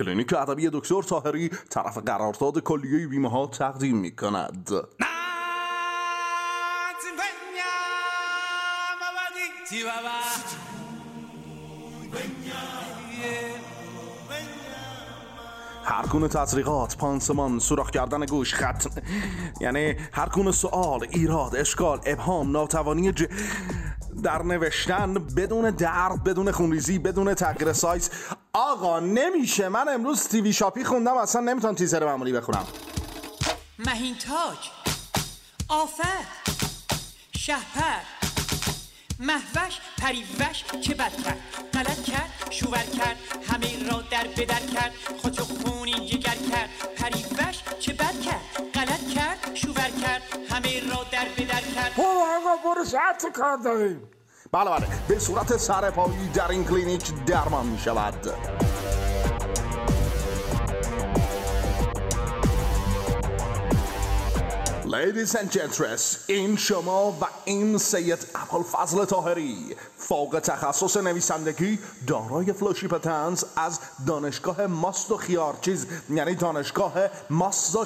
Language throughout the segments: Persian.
کلینیک ادبی دکتر تاهری طرف قرارداد کلیه بیمه ها تقدیم می کند هر گونه تزریقات پانسمان سوراخ کردن گوش خط یعنی هر گونه سوال ایراد اشکال ابهام ناتوانی ج... در نوشتن بدون درد بدون خونریزی بدون تغییر سایز آقا نمیشه. من امروز تیوی شاپی خوندم اصلا نمی‌تونم تیزر معمولی بخونم. مهین تاج آفر شهپر محوش پریوش چه بد کرد غلط کرد شوور کرد همه را در بدر کرد خودشو خونی جگر کرد. پریوش چه بد کرد؟ غلط کرد شوور کرد همه را در بدر کرد. او آقا برو ساعت کار داریم. بله بله. به صورت سرپایی در این کلینیک درمان می شود Ladies and gentlemen این شما و این سید فضل طاهری فوق تخصص نویسندگی دارای fellowship طنز از دانشگاه ماست و خیارچیز یعنی دانشگاه ماست و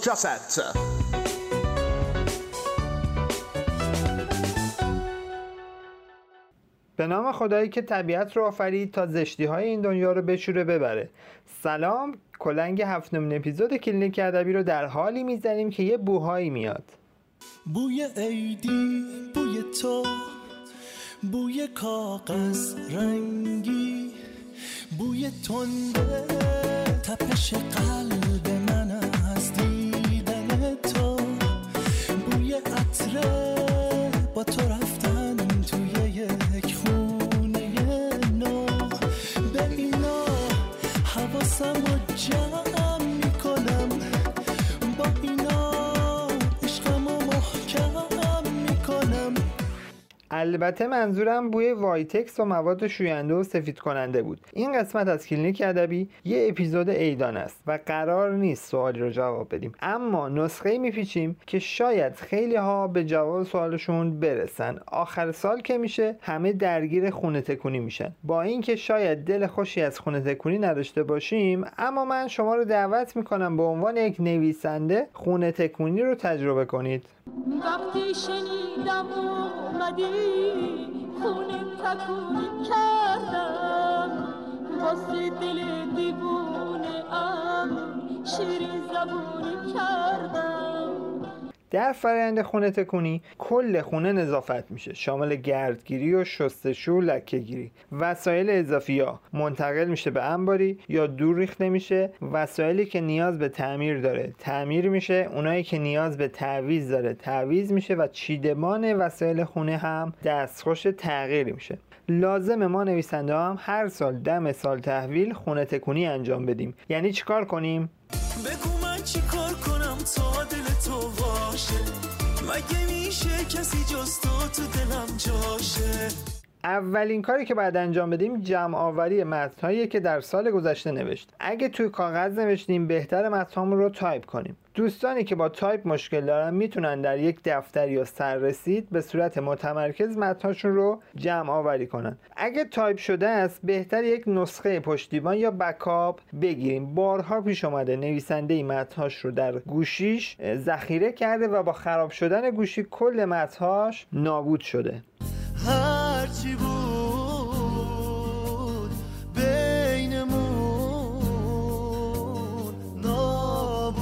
به نام خدایی که طبیعت رو آفرید تا زشتی های این دنیا رو بشوره ببره. سلام کلنگ هفتمین اپیزود کلینیک ادبی رو در حالی می‌زنیم که یه بوهایی میاد. بوی عیدی بوی تو بوی کاغذ رنگی بوی تنده تپش قلب. البته منظورم بوی وایتکس و مواد شوینده و سفید کننده بود. این قسمت از کلینیک ادبی یه اپیزود عیدانه است و قرار نیست سوالی رو جواب بدیم. اما نسخه میپیچیم که شاید خیلی ها به جواب سوالشون برسن. آخر سال که میشه همه درگیر خونه تکونی میشن. با اینکه شاید دل خوشی از خونه تکونی نداشته باشیم اما من شما رو دعوت می‌کنم به عنوان یک نویسنده خونه تکونی رو تجربه کنید. وقتی شنیدم اومدی خونه تکونی کردم. واسه دل دیوونه ام شیرین زبونی کردم. در فرآیند خونه تکونی کل خونه نظافت میشه. شامل گردگیری و شستشو و لکهگیری. وسایل اضافی ها منتقل میشه به انباری یا دور ریخته میشه وسایلی که نیاز به تعمیر داره. تعمیر میشه اونایی که نیاز به تعویض داره. تعویض میشه و چیدمان وسایل خونه هم دستخوش تغییر میشه. لازمه ما نویسنده‌ها هم هر سال دم سال تحویل خونه تکونی انجام بدیم. یعنی چیکار کنیم؟ مگه میشه کسی جز تو تو دلم جاشه؟ اولین کاری که باید انجام بدیم جمع آوری متنهایی که در سال گذشته نوشتیم. اگه توی کاغذ نوشتیم بهتره متنهامون رو تایپ کنیم. دوستانی که با تایپ مشکل دارن می‌تونن در یک دفتر یا سررسید به صورت متمرکز متنهاشون رو جمع آوری کنن. اگه تایپ شده است بهتره یک نسخه پشتیبان یا backup بگیریم. بارها پیش اومده نویسنده متنهاش رو در گوشیش ذخیره کرده و با خراب شدن گوشی کل متنهاش نابود شده. هرچی بود بینمون نابود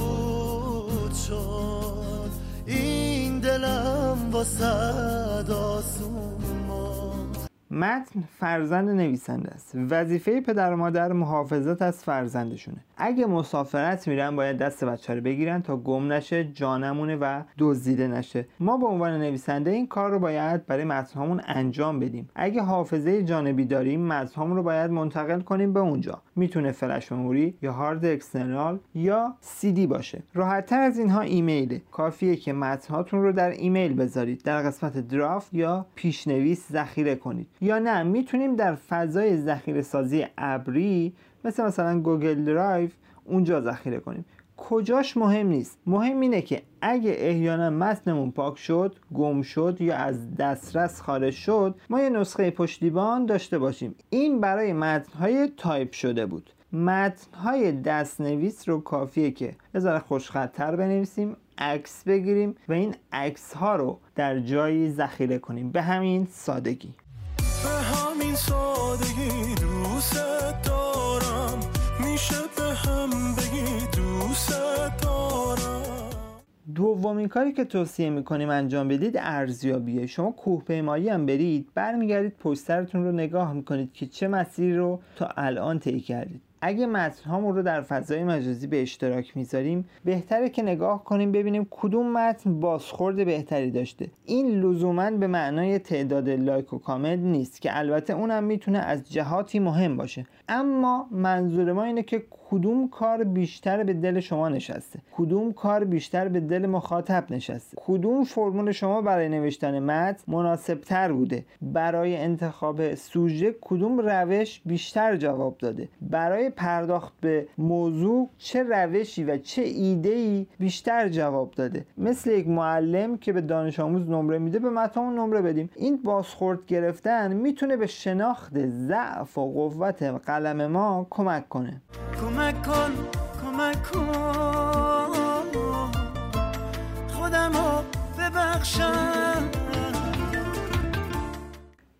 شد. این دلم واسه آسون متن فرزند نویسنده است. وظیفه پدر و مادر محافظت از فرزندشونه. اگه مسافرت میرن باید دست بچه رو بگیرن تا گم نشه جانمونه و دزدیده نشه. ما به عنوان نویسنده این کار رو باید برای متنهامون انجام بدیم. اگه حافظه جانبی داریم متنهامون رو باید منتقل کنیم به اونجا. می‌تونه فلش مموری یا هارد اکسترنال یا سی دی باشه. راحتتر از اینها ایمیله کافیه که متنهاتون رو در ایمیل بذارید. در قسمت draft یا پیشنویس ذخیره کنید. یا نه می‌تونیم در فضای ذخیره سازی ابری مثل مثلا Google Drive اونجا ذخیره کنیم. کجاش مهم نیست؟ مهم اینه که اگه احیانا متنمون پاک شد گم شد یا از دسترس خارج شد ما یه نسخه پشتیبان داشته باشیم. این برای متنهای تایپ شده بود. متنهای دستنویس رو کافیه که یه ذره خوشخطتر بنویسیم عکس بگیریم و این عکس ها رو در جایی ذخیره کنیم. به همین سادگی. همین سادگی دوست دارم. میشه به هم بگی دوست دارم. دومین کاری که توصیه می‌کنیم انجام بدید ارزیابیه. شما کوه پیمایی هم برید برمیگردید پشترتون رو نگاه می‌کنید که چه مسیری رو تا الان طی کردید. اگه متن رو در فضای مجازی به اشتراک می‌ذاریم بهتره که نگاه کنیم ببینیم کدوم متن بازخورد بهتری داشته. این لزوما به معنای تعداد لایک و کامنت نیست که البته اونم می‌تونه از جهاتی مهم باشه. اما منظور ما اینه که کدوم کار بیشتر به دل شما نشسته؟ کدوم کار بیشتر به دل مخاطب نشسته؟ کدوم فرمول شما برای نوشتن متن مناسب تر بوده؟ برای انتخاب سوژه کدوم روش بیشتر جواب داده؟ برای پرداخت به موضوع چه روشی و چه ایده‌ای بیشتر جواب داده؟ مثل یک معلم که به دانش آموز نمره میده به متن نمره بدیم. این بازخورد گرفتن می‌تونه به شناخت ضعف و قوت قلم ما کمک کنه. کمک کن کمک کن خودم رو ببخشم.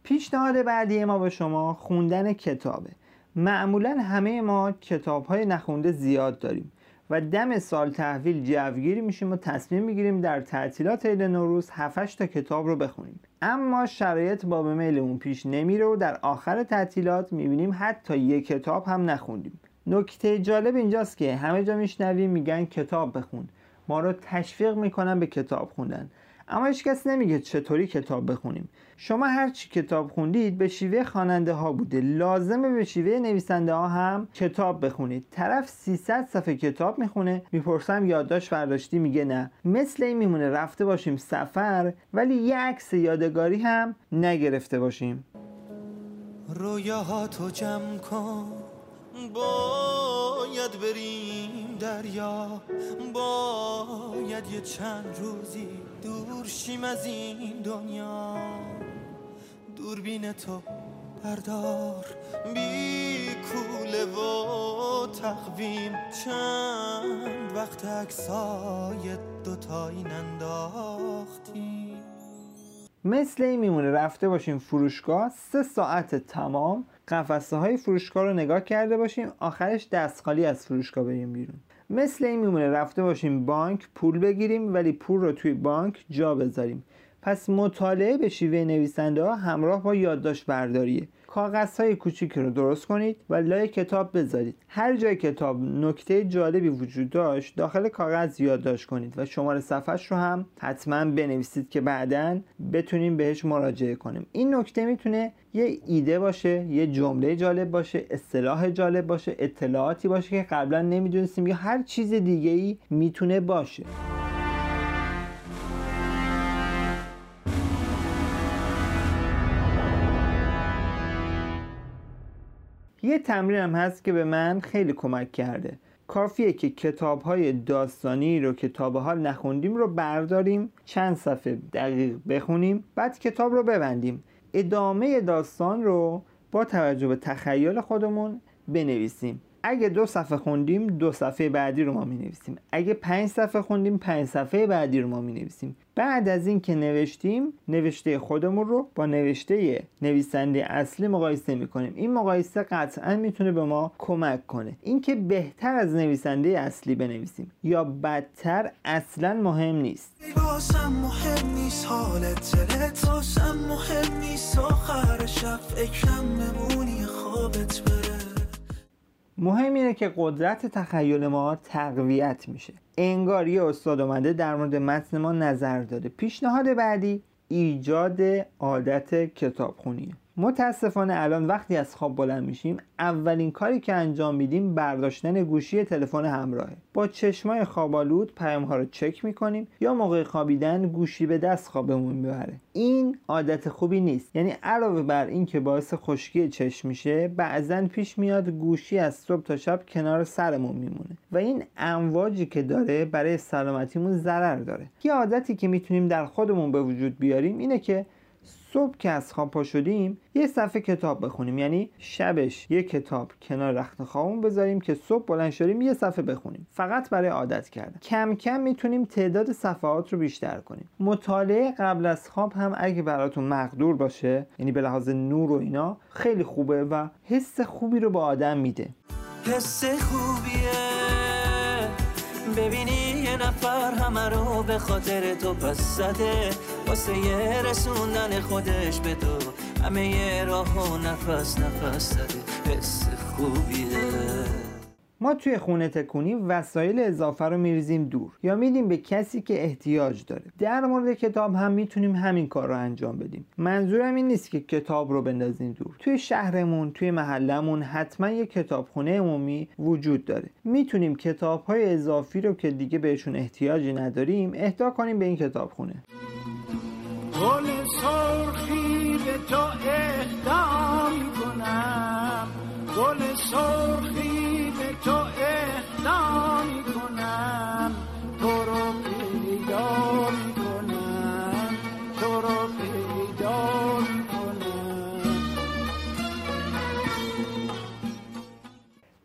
پیشنهاد بعدی ما به شما خوندن کتابه. معمولا همه ما کتاب های نخونده زیاد داریم و دم سال تحویل جوگیری میشیم و تصمیم می‌گیریم در تعطیلات عید نوروز 7 تا کتاب رو بخونیم. اما شرایط با به میلمون پیش نمیره و در آخر تعطیلات می‌بینیم حتی یک کتاب هم نخوندیم. نکته جالب اینجاست که همه جا میشنویم میگن کتاب بخون. ما رو تشویق می‌کنن به کتاب خوندن. اما هیچ کس نمیگه چطوری کتاب بخونیم. شما هر چی کتاب خوندید به شیوه خواننده ها بوده. لازمه به شیوه نویسنده ها هم کتاب بخونید. طرف 300 صفحه کتاب می‌خونه می‌پرسم یادداشت برداشتی میگه نه. مثل این میمونه رفته باشیم سفر ولی یه عکس یادگاری هم نگرفته باشیم. رویاهاتو جمع کن. باید بریم دریا باید یه چند روزی دور شیم از این دنیا. دوربین تو بردار بی کوله و تقویم. چند وقت عکسای دوتایی ننداختیم. مثل این میمونه رفته باشیم فروشگاه سه ساعت تمام قفسه های فروشگاه رو نگاه کرده باشیم آخرش دست خالی از فروشگاه بریم بیرون. مثل این میمونه رفته باشیم بانک پول بگیریم ولی پول رو توی بانک جا بذاریم. پس مطالعه به شیوه نویسنده ها همراه با یادداشت برداریه کاغذ های کوچیکی رو درست کنید و لای کتاب بذارید. هر جای کتاب نکته جالبی وجود داشت داخل کاغذ یادداشت کنید و شماره صفحش رو هم حتما بنویسید که بعدا بتونیم بهش مراجعه کنیم. این نکته می‌تونه یه ایده باشه یه جمله جالب باشه اصطلاح جالب باشه اطلاعاتی باشه که قبلا نمی‌دونستیم یا هر چیز دیگه ای می‌تونه باشه. یه تمرین هم هست که به من خیلی کمک کرده. کافیه که کتاب های داستانی رو که تا به حال نخوندیم رو برداریم چند صفحه دقیق بخونیم بعد کتاب رو ببندیم. ادامه داستان رو با توجه به تخیل خودمون بنویسیم. اگه دو صفحه خوندیم دو صفحه بعدی رو ما می نویسیم اگه پنج صفحه خوندیم پنج صفحه بعدی رو ما می نویسیم بعد از این که نوشتیم نوشته خودمون رو با نوشته نویسنده اصلی مقایسه می کنیم این مقایسه قطعا می‌تونه به ما کمک کنه. اینکه بهتر از نویسنده اصلی بنویسیم یا بدتر اصلا مهم نیست. مهم نیست حالت مهم نیست. آخر شب بمونی خوابت بره. مهم اینه که قدرت تخیل ما تقویت میشه. انگار یه استاد اومده در مورد متن ما نظر داده. پیشنهاد بعدی ایجاد عادت کتابخونیه. متاسفانه الان وقتی از خواب بلند میشیم اولین کاری که انجام میدیم برداشتن گوشی تلفن همراهه. با چشمای خوابالود پیام ها رو چک می‌کنیم یا موقع خوابیدن گوشی به دست خوابمون می‌بره. این عادت خوبی نیست. یعنی علاوه بر این که باعث خشکی چشم میشه بعضا پیش میاد گوشی از صبح تا شب کنار سرمون میمونه و این امواجی که داره برای سلامتیمون ضرر داره. یه عادتی که می‌تونیم در خودمون به وجود بیاریم اینه که صبح که از خواب پا شدیم یه صفحه کتاب بخونیم. یعنی شبش یه کتاب کنار رخت خوابمون بذاریم که صبح بلند شدیم یه صفحه بخونیم. فقط برای عادت کردن. کم کم می‌تونیم تعداد صفحات رو بیشتر کنیم. مطالعه قبل از خواب هم اگه براتون مقدور باشه یعنی به لحاظ نور و اینا خیلی خوبه و حس خوبی رو به آدم میده. حس خوبیه. ببینی یه نفر همه رو به خاطر تو پس زده واسه یه رسوندن خودش به تو. همه یه راه و نفس نفس زده. حس خوبیه. ما توی خونه تکونی وسایل اضافه رو میریزیم دور. یا میدیم به کسی که احتیاج داره. در مورد کتاب هم می‌تونیم همین کار رو انجام بدیم. منظورم این نیست که کتاب رو بندازیم دور. توی شهرمون توی محلمون حتما یه کتابخونه عمومی وجود داره. می‌تونیم کتاب های اضافی رو که دیگه بهشون احتیاجی نداریم اهدا کنیم به این کتابخونه. گل سرخی به تو گل سرخی به تو اهدا کنم تو رو پیدا کنم تو رو پیدا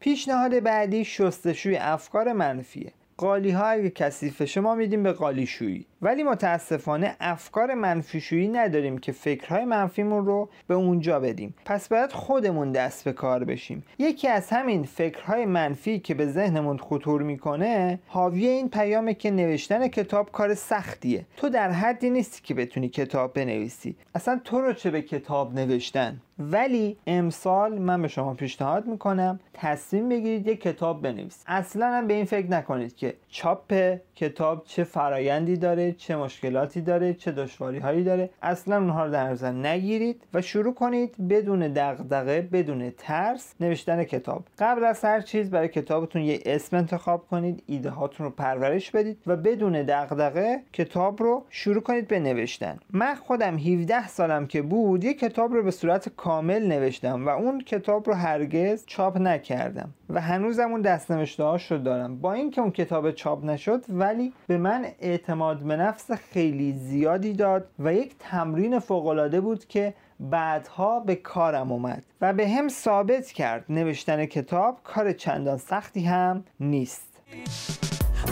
پیشنهاد بعدی شستشوی افکار منفیه. قالی ها اگه کثیفه شما میدیم به قالی شویی ولی متاسفانه افکار منفی شویی نداریم که فکرهای منفیمون رو به اونجا بدیم. پس باید خودمون دست به کار بشیم. یکی از همین فکرهای منفی که به ذهنمون خطور می‌کنه حاوی این پیامه که نوشتن کتاب کار سختیه. تو در حدی نیستی که بتونی کتاب بنویسی. اصلا تو رو چه به کتاب نوشتن؟ ولی امسال من به شما پیشنهاد می‌کنم تصمیم بگیرید یک کتاب بنویسید. اصلا هم به این فکر نکنید که چاپ کتاب چه فرایندی داره چه مشکلاتی داره چه دشواری هایی داره. اصلا اونها رو در نظر نگیرید و شروع کنید بدون دغدغه بدون ترس نوشتن کتاب. قبل از هر چیز برای کتابتون یه اسم انتخاب کنید ایده هاتون رو پرورش بدید و بدون دغدغه کتاب رو شروع کنید به نوشتن. من خودم 17 سالم که بود یه کتاب رو به صورت کامل نوشتم و اون کتاب رو هرگز چاپ نکردم و هنوزم اون دست نوشته رو دارم. با اینکه اون کتاب چاپ نشد ولی به من اعتماد نفس خیلی زیادی داد و یک تمرین فوقالعاده بود که بعدها به کارم اومد و به هم ثابت کرد. نوشتن کتاب کار چندان سختی هم نیست.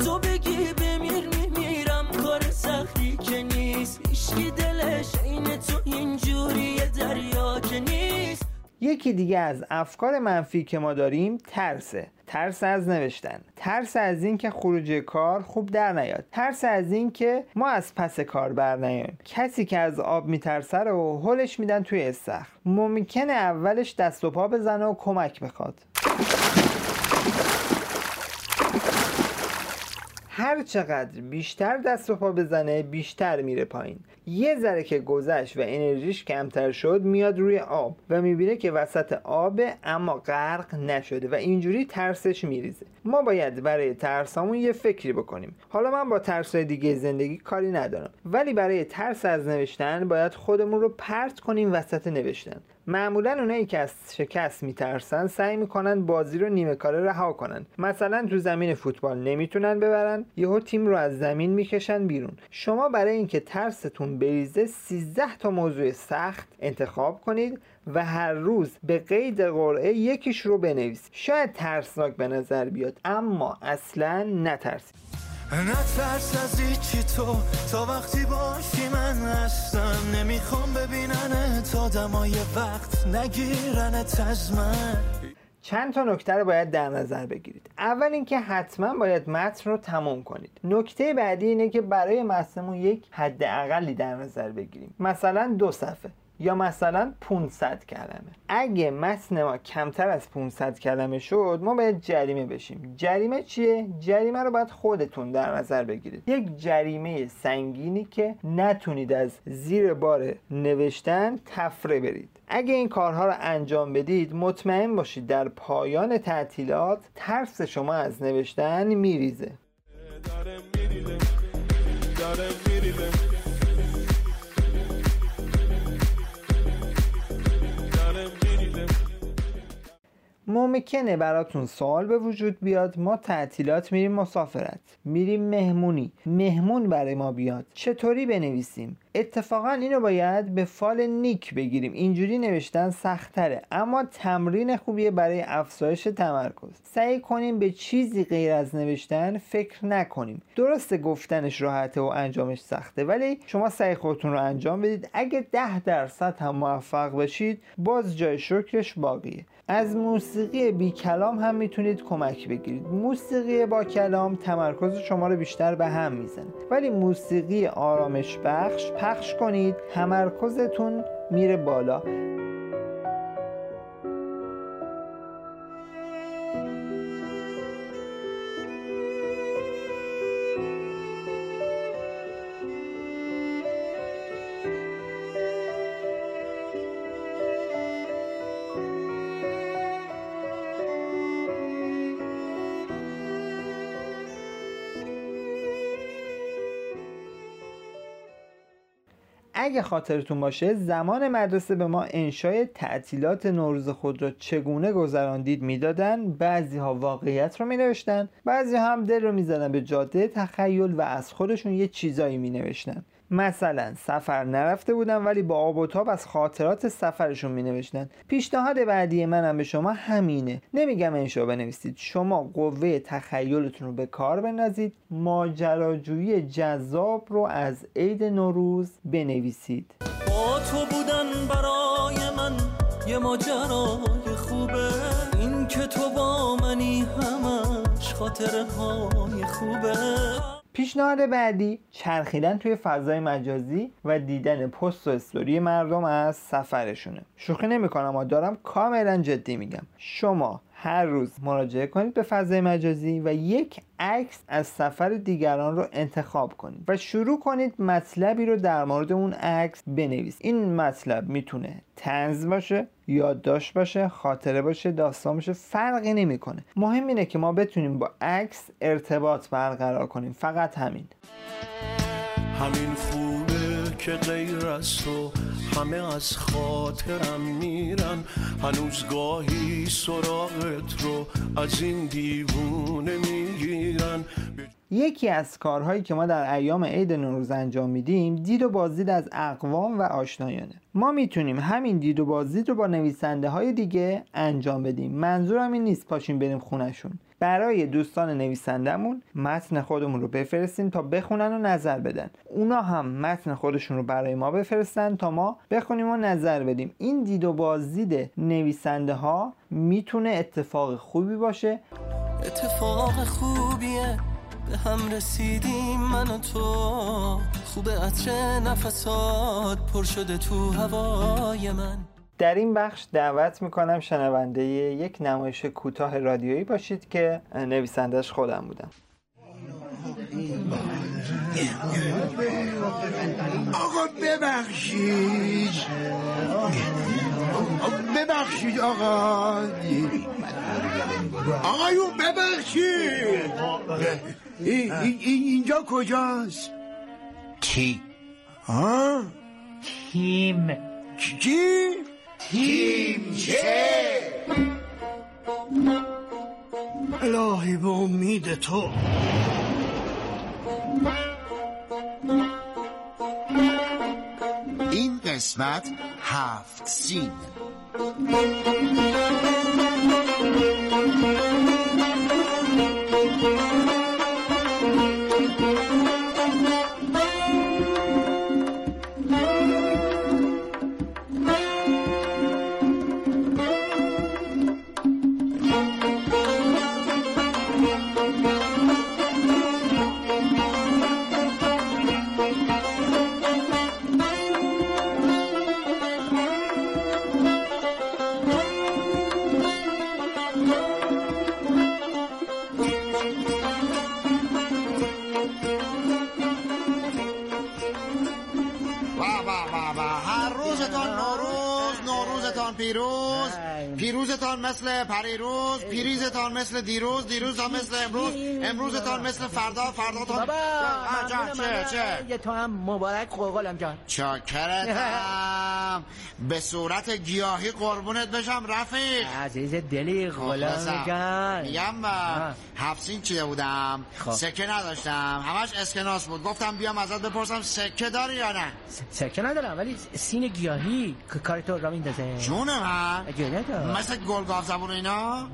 تو بگی بمیر میمیرم کار سختی که نیست. هیچکی دلش این تو اینجوری دریا که نیست. یکی دیگه از افکار منفی که ما داریم ترسه. ترس از نوشتن. ترس از اینکه خروج کار خوب در نیاد. ترس از اینکه ما از پس کار بر نیایم کسی که از آب میترسه رو هلش میدن توی استخر. ممکنه اولش دست و پا بزنه و کمک بخواد. هر چقدر بیشتر دست و پا بزنه بیشتر میره پایین. یه ذره که گذشت و انرژیش کمتر شد میاد روی آب و می‌بینه که وسط آبه اما غرق نشده و اینجوری ترسش میریزه. ما باید برای ترسامون یه فکری بکنیم. حالا من با ترسای دیگه زندگی کاری ندارم. ولی برای ترس از نوشتن باید خودمون رو پرت کنیم وسط نوشتن. معمولا اونایی که از شکست میترسن سعی می‌کنن بازی رو نیمه کاره رها کنن. مثلا تو زمین فوتبال نمی‌تونن ببرن یهو تیم رو از زمین می‌کشن بیرون. شما برای اینکه ترستون بریزه 13 تا موضوع سخت انتخاب کنید و هر روز به قید قرعه یکیش رو بنویسید شاید ترسناک به نظر بیاد اما اصلا نترسید. نترس از هیچی تو. تا وقتی باشی من هستم. نمی‌خوام ببینن تا دمای وقت نگیرنت از من. چند تا نکته رو باید در نظر بگیرید. اول اینکه حتما باید متن رو تمام کنید. نکته بعدی اینه که برای متنمون یک حد اقلی در نظر بگیریم. مثلا دو صفحه. یا مثلا 500 کلمه. اگه متن ما کمتر از 500 کلمه شد ما باید جریمه بشیم. جریمه چیه؟ جریمه رو باید خودتون در نظر بگیرید. یک جریمه سنگینی که نتونید از زیر بار نوشتن تفره برید. اگه این کارها رو انجام بدید مطمئن باشید در پایان تعطیلات ترس شما از نوشتن میریزه. ممکنه براتون سوال به وجود بیاد. ما تعطیلات میریم مسافرت. میریم مهمونی. مهمون برای ما بیاد. چطوری بنویسیم؟ اتفاقا اینو باید به فال نیک بگیریم. اینجوری نوشتن سختره. اما تمرین خوبیه برای افزایش تمرکز. سعی کنیم به چیزی غیر از نوشتن فکر نکنیم. درسته گفتنش راحته و انجامش سخته ولی شما سعی خودتون رو انجام بدید. اگه ده درصد هم موفق بشید باز جای شکرش باقیه. از موسیقی بی کلام هم می‌تونید کمک بگیرید. موسیقی با کلام تمرکز شما رو بیشتر به هم می‌زنه. ولی موسیقی آرامش بخش پخش کنید تمرکزتون میره بالا. اگه خاطرتون باشه زمان مدرسه به ما انشای تعطیلات نوروز خود را چگونه گذراندید می‌دادن بعضی ها واقعیت رو می نوشتن بعضی هم دل رو می‌زدن به جاده تخیل و از خودشون یه چیزایی می نوشتن مثلا سفر نرفته بودن ولی با آب و تاب از خاطرات سفرشون می نوشتن پیشنهاد بعدی منم به شما همینه. نمیگم انشا بنویسید. شما قوه تخیلتون رو به کار بندازید. ماجراجویی جذاب رو از عید نوروز بنویسید. با تو بودن برای من یه ماجرای خوبه. این که تو با منی همش خاطره های خوبه. پیشنهاد بعدی چرخیدن توی فضای مجازی و دیدن پست و استوری مردم از سفرشونه. شوخی نمی‌کنم اما دارم کاملا جدی میگم. شما هر روز مراجعه کنید به فضای مجازی و یک عکس از سفر دیگران رو انتخاب کنید و شروع کنید مطلبی رو در مورد اون عکس بنویسید. این مطلب می‌تونه تنز باشه یادداشت باشه خاطره باشه داستان باشه فرقی نمی‌کنه. مهم اینه که ما بتونیم با عکس ارتباط برقرار کنیم. فقط همین. همین خوبه که غیر از تو همه از خاطرم میرن. هنوز گاهی سراغت رو از این دیوونه می‌گیرن. یکی از کارهایی که ما در ایام عید نوروز انجام میدیم دید و بازدید از اقوام و آشنایانه. ما می‌تونیم همین دید و بازدید رو با نویسنده های دیگه انجام بدیم. منظورم این نیست پاشیم بریم خونشون برای دوستان نویسندهمون متن خودمون رو بفرستیم تا بخونن و نظر بدن. اونا هم متن خودشون رو برای ما بفرستن تا ما بخونیم و نظر بدیم. این دید و بازدید نویسنده ها می‌تونه اتفاق خوبی باشه. اتفاق خوبیه. به هم رسیدیم من و تو. خوب عطر نفسات پر شده تو هوای من. در این بخش دعوت می‌کنم شنونده یک نمایش کوتاه رادیویی باشید که نویسندش خودم بودم. آقا ببخشید. ببخشید آقا. آقایون ببخشید. ای- ای- اینجا کجاست؟ کی؟ ها؟ تیم. چی تیم چه؟ الهی به امید تو. این قسمت هفت سین. و و پیروز. پیروزتان مثل پریروز پیریزتان مثل دیروز دیروزتان مثل امروز امروزتان مثل فردا بابا آه، جان، ممنونم، چه چه؟ یه تو هم مبارک قلقلم جان. چاکرتم. به صورت گیاهی قربونت بشم رفیق. عزیز دلی غلام. جان. میگم. هفسین چیده بودم؟ خب. سکه نداشتم. همش اسکناس بود. گفتم بیام ازت بپرسم سکه داری یا نه؟ سکه ندارم ولی سین گیاهی. کار تو را میندازه. جون من گله دار. مثل گلگاف زبون اینا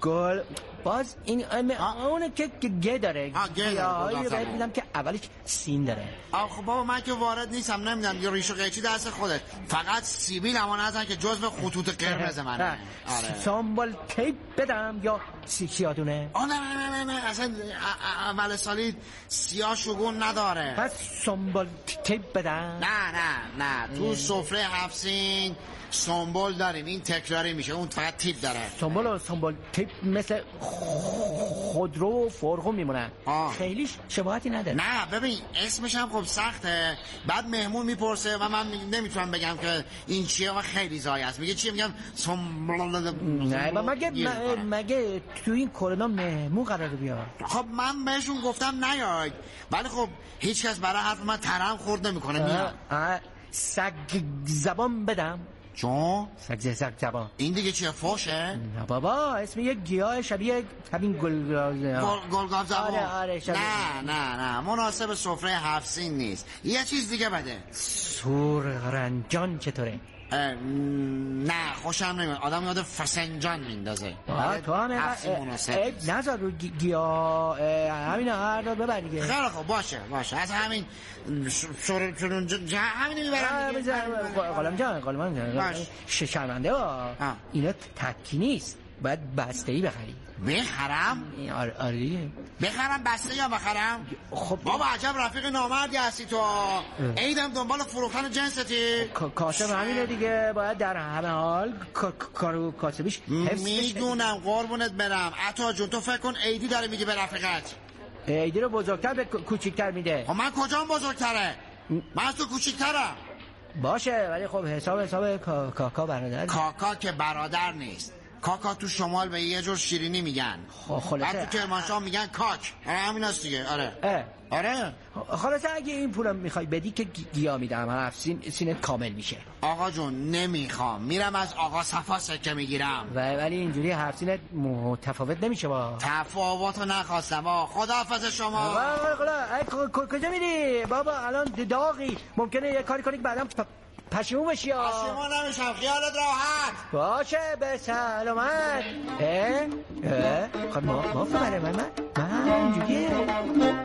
گل باز این ام- آه. اونه که گه داره. گه. میدم که اولش سین داره. آخ خب بابا من که وارد نیستم نمیدم یه ریش و قیچی دست خودت فقط سیبیل اما نزن که جزو خطوط قرمز منه. نه. آره. سامبال تیپ بدم یا سیکیادونه آه نه نه نه نه اصلا اول سالی سیاه شگون نداره. پس سامبال تیپ بدم. نه نه نه. تو سفره هفسین سنبول داریم. این تکراری میشه. اون فقط تیپ داره. سامبال و سامبال تیپ مثل خودرو و فرغون میمونن آه. خیلیش شباهتی نداره. نه ببین اسمش هم خب سخته. بعد مهمون می‌پرسه و من نمی‌تونم بگم که این چیه و خیلی زایه است. میگه چیه؟ میگم سنبول نه و مگه م-. مگه تو این کرونا مهمون قرار بیاد؟ خب من بهشون گفتم نیاید. ولی خب هیچ کس برای حرف من ترم خورد نمی‌کنه. میاد. سگ زبان بدم. چون سگ زبان این دیگه چیه؟ فوشه نه بابا اسم یه گیاه شبیه همین گل گل- گلگاف زبان آره، آره، شبیه. نه نه نه. مناسب سفره هفسین نیست. یه چیز دیگه بده. سورغرنجان چطوره؟ اه، م، نه خوشم نمیاد. آدم یاد فسنجان میندازه. تو هم. نذار رو گی- گیاه اه، همین هر رو ببر دیگه. خیلی خب باشه باشه. از همین سرون همین می‌برم. قلم جان قلم جان شرمنده آه. اینا تکی نیست. باید بسته ای بخری بخرم آره آره. بخرم بسته یا بخرم؟ خب. بابا عجب رفیق نامردی هستی تو. عیدم دنبال فروختن جنستی. کا- کاسب همینه دیگه. باید در همه حال کا- کارو کاسبیش. می‌دونم. قربونت برم. عطا جون تو فکر کن عیدی داره میگی به رفیقت. ایدی رو بزرگتر به کو- کوچیکتر میده. خب من کجام بزرگتره؟ من از تو کوچیکترم. باشه ولی خب حساب حساب کا- کاکا برادر. کاکا که برادر نیست. کاکا تو شمال به یه جور شیرینی میگن. خب خلاصه. بعد تو کرمانشاه میگن کاک. آره همین هست دیگه. آره. اه. آره. خلاصه اگه این پولم می‌خوای بدی که گی- گیا میدم. هفت سین سینت کامل میشه. آقا جون نمی‌خوام. میرم از آقا صفا سکه می‌گیرم. و ولی اینجوری هفت سینت متفاوت نمیشه بابا تفاوتو نخواستم. آقا خداحافظ شما. کجا میری؟ بابا الان داغی. ممکنه یه کاری کنی بعدم پشیمون بشی یا پشیمون نمیشم خیالت راحت. باشه به سلامت. اه اه. خب ما ما برای من من من اینجوریه. سیر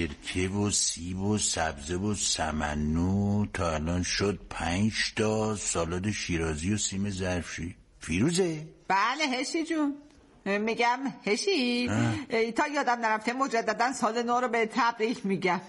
سرکه و سیب و سبزه و سمنو تا الان شد پنج تا سالاد شیرازی و سیم ظرفشویی. فیروزه. بله هشی جون. میگم هشی. تا یادم نرفته مجددا سال نو رو به تبریک میگم.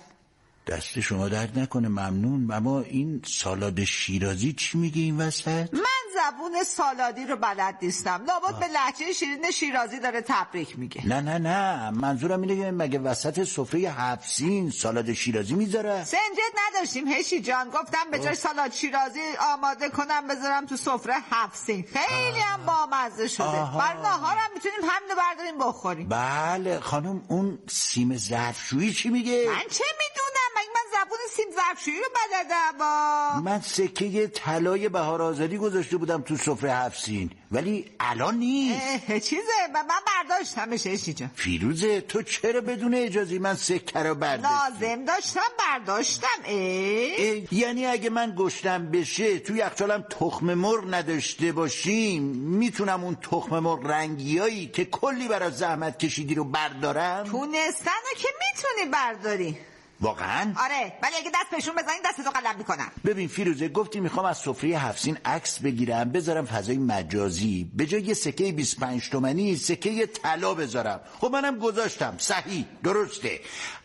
دست شما درد نکنه ممنون. اما این سالاد شیرازی چی میگه این وسط؟ من زبون سالادی رو بلد نیستم. لابد به لحجه شیرین شیرازی داره تبریک میگه. نه نه نه. منظورم اینه که مگه وسط سفره هفسین سالاد شیرازی می‌ذاره؟ سنجد نداشتیم هشی جان. گفتم به جای سالاد شیرازی آماده کنم بذارم تو سفره هفسین خیلی هم بامزه شده. بر ناهارم می‌تونیم همینو برداریم بخوریم. بله خانم اون سیم ظرفشویی چی میگه؟ من چه زبون ظرفشویی رو بلدم با من سکه طلای بهار آزادی گذاشته بودم تو سفره هفسین ولی الان نیست. چیزه من برداشتمش هشی جان. فیروزه تو چرا بدون اجازه من سکه رو برداشتی؟ لازم داشتم برداشتم اه. اه، یعنی اگه من گشتم بشه تو یخچالم تخم مرغ نداشته باشیم. می‌تونم اون تخم مرغ رنگیایی که کلی برای زحمت کشیدی رو بردارم؟ تونستن رو که می‌تونی برداری. واقعا؟ آره ولی اگه دست بهشون بزنی دست تو قلم می‌کنم. ببین فیروزه گفتی می‌خوام از سفره هفسین عکس بگیرم بذارم فضای مجازی. به جای یه سکه 25 تومنی سکه طلا بذارم. خب منم گذاشتم صحیح درسته.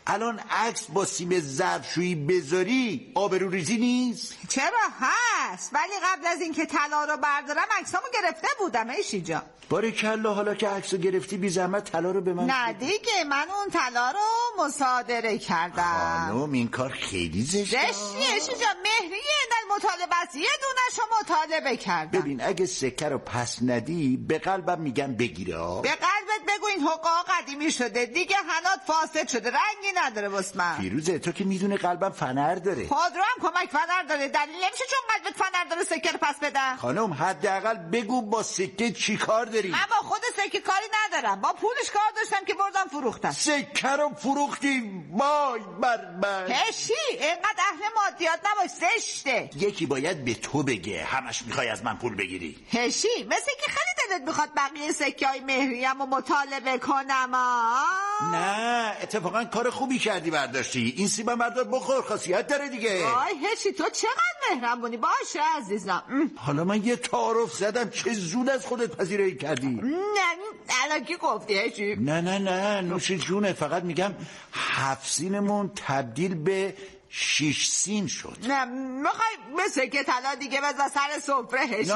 الان عکس با سیم ظرفشویی بذاری آبرو ریزی نیست؟ چرا هست؟ ولی قبل از اینکه طلا رو بردارم عکسامو گرفته بودم ایشی جان. باره کلا حالا که عکسو گرفتی بی زحمت طلا رو به من نه دیگه من اون طلا رو مصادره کردم. خانم این کار خیلی زشته. زشتی ایشی جان. مهریه مطالبه است. یه دونش رو مطالبه کردم. ببین اگه سکه رو پس ندی به قلبم میگم بگیره. به قلبت بگو این حقوق قدیمی شده. دیگه هنات فاسد شده. رنگی نداره واسه من. فیروزه تو که می‌دونه قلبم فنر داره. خودرو هم کمک فنر داره. دلیل نمیشه چون قلبت فنر داره سکه رو پس بدم. خانم حداقل بگو با سکه چی کار داری؟ من با خود سکه کاری ندارم. با پولش کار داشتم که بردم فروختم. سکه رو فروختی؟ وای بر من. هشی اینقدر اهل مادیات نباش زشته. یکی باید به تو بگه. همش می‌خوای از من پول بگیری. هشی مثل که خیلی دلت می‌خواد بقیه سکه های مهریم و مطالبه کنم آه؟ نه اتفاقا کار خوبی کردی برداشتی. این سیبم بردار بخور خاصیت داره دیگه. آی هشی تو چقدر مهربونی باشه عزیزم. حالا من یه تعارف زدم. چه زود از خودت پذیرایی کردی؟ نه الکی گفتی هشی؟ نه نه نه نوش جونه. فقط میگم هفسینمون تبدیل به شیش سین شد. نه می‌خوای یه سکه طلا دیگه بذار سر سفره هشی نه.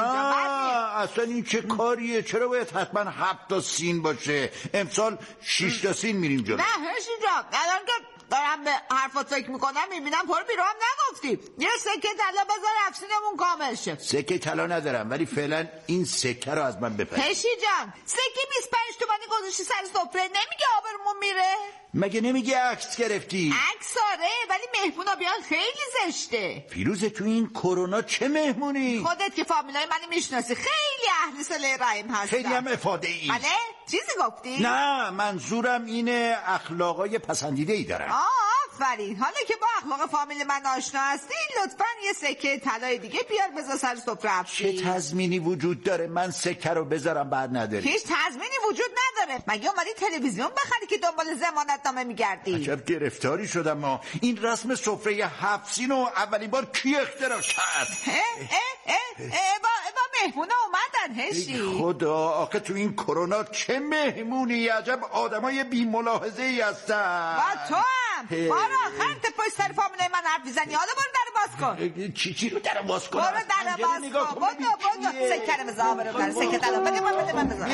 اصلا این چه کاریه؟ چرا باید حتما هفت تا سین باشه؟ امسال شیش تا سین میریم جلو. نه هشی جان الان که دارم به حرفات فکر می‌کنم می‌بینم پر بیرو هم نگفتی یه سکه طلا بذار افسینمون کامل شه. سکه طلا ندارم ولی فعلا این سکه رو از من بپر. هشی جان سکه 25 تومانی گذاشتی سر سفره نمیگه آبرمون میره؟ مگه نمیگه عکس گرفتی؟ عکس آره ولی مهمونا بیان خیلی زشته. فیروز تو این کرونا چه مهمونی؟ خودت که فامیلای منو می‌شناسی خیلی اهل صله رحم هستن خیلی هم افاده ای بله؟ چیزی گفتی؟ نه منظورم اینه اخلاقای پسندیده ای دارم. آفرین. حالا که با اخلاق فامیل من آشنا هستی لطفا یه سکه طلای دیگه بیار بذار سر سفره چه تضمینی وجود داره؟ من سکه رو بذارم بعد نداری هیچ تضمینی وجود نداره. مگه اومدی تلویزیون بخری که دنبال زمانت نامه میگردی؟ عجب گرفتاری شدم ما این رسم سفره هفسین رو اولین بار کی اختراع کرد؟ اه اه اه اه با, با مهمونا اومدن هشی. خدا آخه تو این کرونا چه مهمونی؟ عجب آدمای بی ملاحظه ای هستن. با تو هم. بارا خرت پشت سر فامیلای من حرف می‌زنی حالا برو در باز کن. چی چی رو در باز کنم؟ برو در باز کن. کن. ببین. بدو چیه. سکه رو در طلا بده من بده من بذار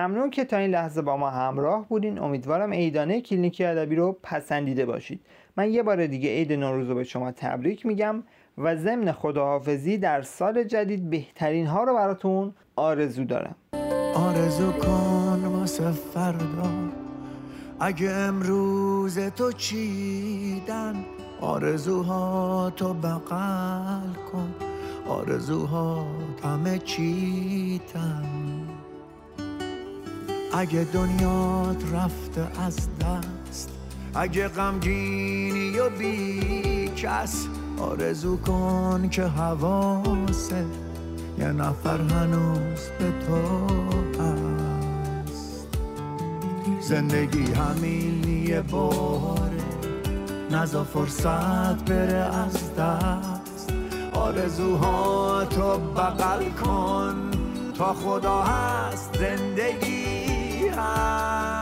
ممنون که تا این لحظه با ما همراه بودین. امیدوارم عیدانه کلینیک ادبی رو پسندیده باشید. من یه بار دیگه عید نوروز رو به شما تبریک میگم و ضمن خداحافظی در سال جدید بهترین ها رو براتون آرزو دارم. آرزو کن واسه فردا. اگه امروز تو چیدن آرزوها تو بغل کن. آرزوها همه چیتن. اگه دنیات رفته از دست اگه غمگینی و بی کس آرزو کن که حواست یه نفر هنوز به تو هست. زندگی همین یه باره نزا فرصت بره از دست. آرزوها تو بغل کن تا خدا هست زندگی. high.